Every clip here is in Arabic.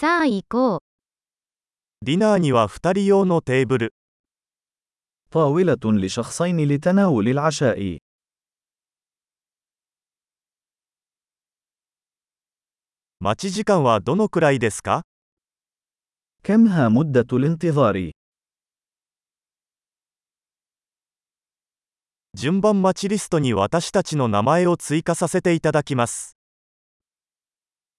さあ行こう。ディナーには2人用のテーブル。 طاولة لشخصين لتناول العشاء. 待ち時間はどのくらいですか كمها مدة الانتظار؟ 順番待ちリストに私たちの名前を追加させていただきます。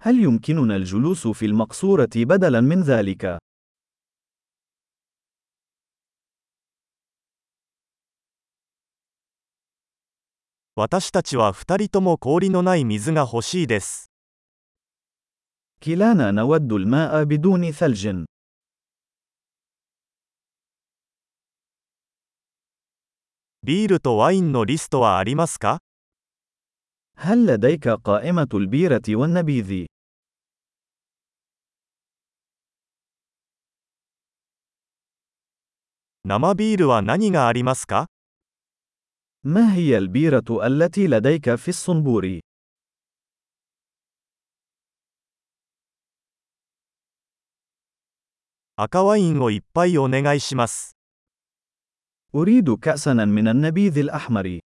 هل يمكننا الجلوس في المقصورة بدلاً من ذلك؟ 私たちは2人とも氷のない水が欲しいです。 كلانا نود الماء بدون ثلج. ビールとワインのリストはありますか هل لديك قائمة البيرة والنبيذ؟ 生ビールは何がありますか ما هي البيرة التي لديك في الصنبور؟ 赤ワインをいっぱいお願いします。 أريد كأساً من النبيذ الأحمر.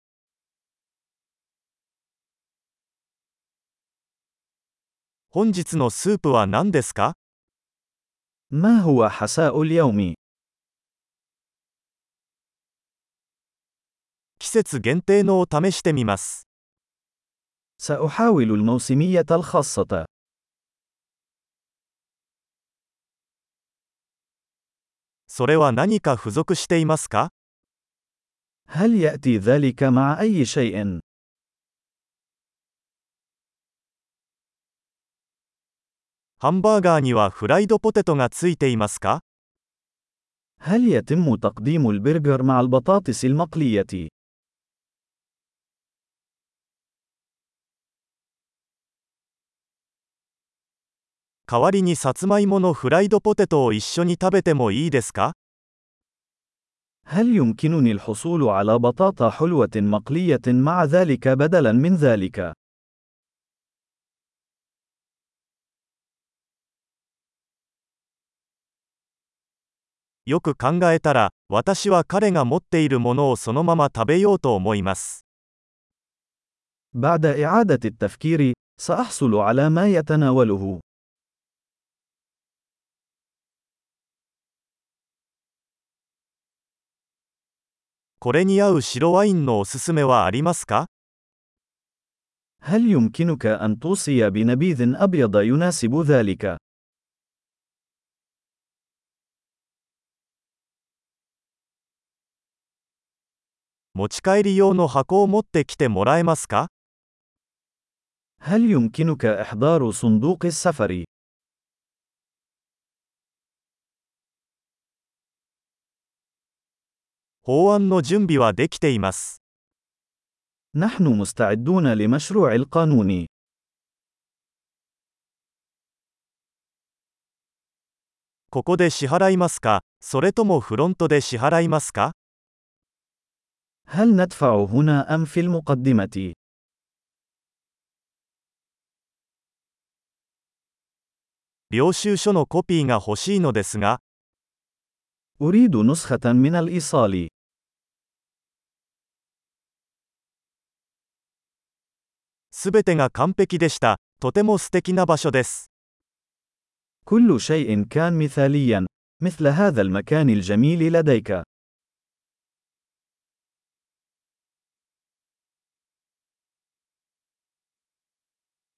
本日のスープは何ですか ما هو حساء اليوم؟ 季節限定のを試してみます。 سأحاول الموسمية الخاصة. それは何か付属していますか هل يأتي ذلك مع أي شيء؟ ハンバーガーにはフライドポテトがついていますか هل يتم تقديم البرجر مع البطاطس المقلية؟ 代わりにさつまいものフライドポテトを一緒に食べてもいいですか هل يمكنني الحصول على بطاطا حلوة مقلية مع ذلك بدلاً من ذلك؟ よく考えたら、私は彼が持っているものをそのまま食べようと思います。 بعد إعادة التفكير، سأحصل على ما يتناوله. これに合う白ワインのおすすめはありますか هل يمكنك أن توصي بنبيذ أبيض يناسب ذلك؟ 持ち帰り用の箱を持ってきてもらえますか هل يمكنك إحضار صندوق السفر؟ 法案の準備はできています。 نحن مستعدون لمشروع القانون. ここで支払いますかそれともフロントで支払いますか هل ندفع هنا أم في المقدمة؟ 領収書のコピーが欲しいのですが、 أريد نسخة من الإيصال. すべてが完璧でした。とても素敵な場所です。 كل شيء كان مثاليا، مثل هذا المكان الجميل لديك.